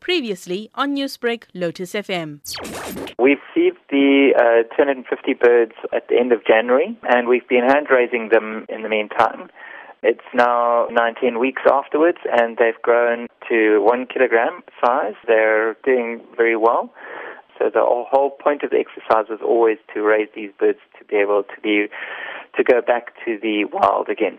Previously on Newsbreak, Lotus FM. We've received the uh, 250 birds at the end of January, and we've been hand raising them in the meantime. It's now 19 weeks afterwards, and they've grown to one kilogram size. They're doing very well. So the whole point of the exercise was always to raise these birds to be able to be to go back to the wild again.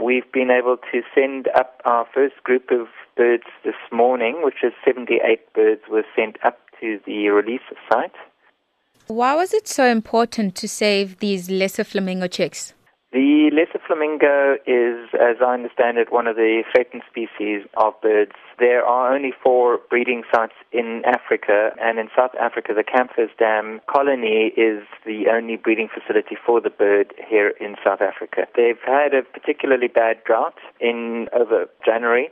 We've been able to send up our first group of birds this morning, which is 78 birds were sent up to the release site. Why was it so important to save these lesser flamingo chicks? The lesser flamingo is, as I understand it, one of the threatened species of birds. There are only four breeding sites in Africa, and in South Africa, the Kamfers Dam colony is the only breeding facility for the bird here in South Africa. They've had a particularly bad drought in over January.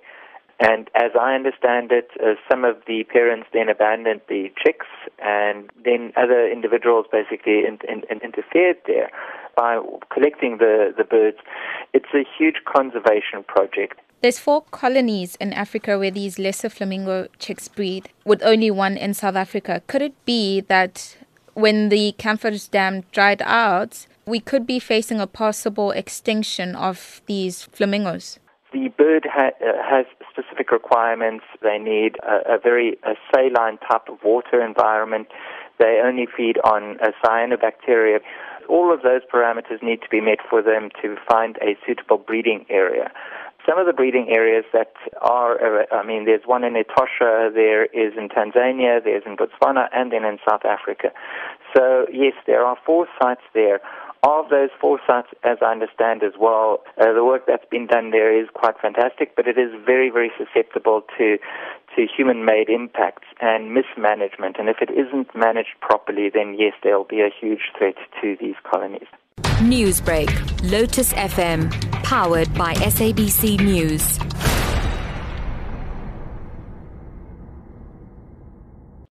And as I understand it, uh, some of the parents then abandoned the chicks, and then other individuals basically in, in, in interfered there by collecting the, the birds. It's a huge conservation project. There's four colonies in Africa where these lesser flamingo chicks breed, with only one in South Africa. Could it be that when the Kamfers Dam dried out, we could be facing a possible extinction of these flamingos? The bird ha- uh, has specific requirements. They need a, a very a saline type of water environment. They only feed on cyanobacteria all of those parameters need to be met for them to find a suitable breeding area. Some of the breeding areas that are, uh, I mean, there's one in Etosha, there is in Tanzania, there's in Botswana, and then in South Africa. So, yes, there are four sites there. Of those four sites, as I understand as well, uh, the work that's been done there is quite fantastic, but it is very, very susceptible to to human-made impacts and mismanagement. And if it isn't managed properly, then yes, there will be a huge threat to these colonies. Newsbreak, Lotus FM, powered by SABC News.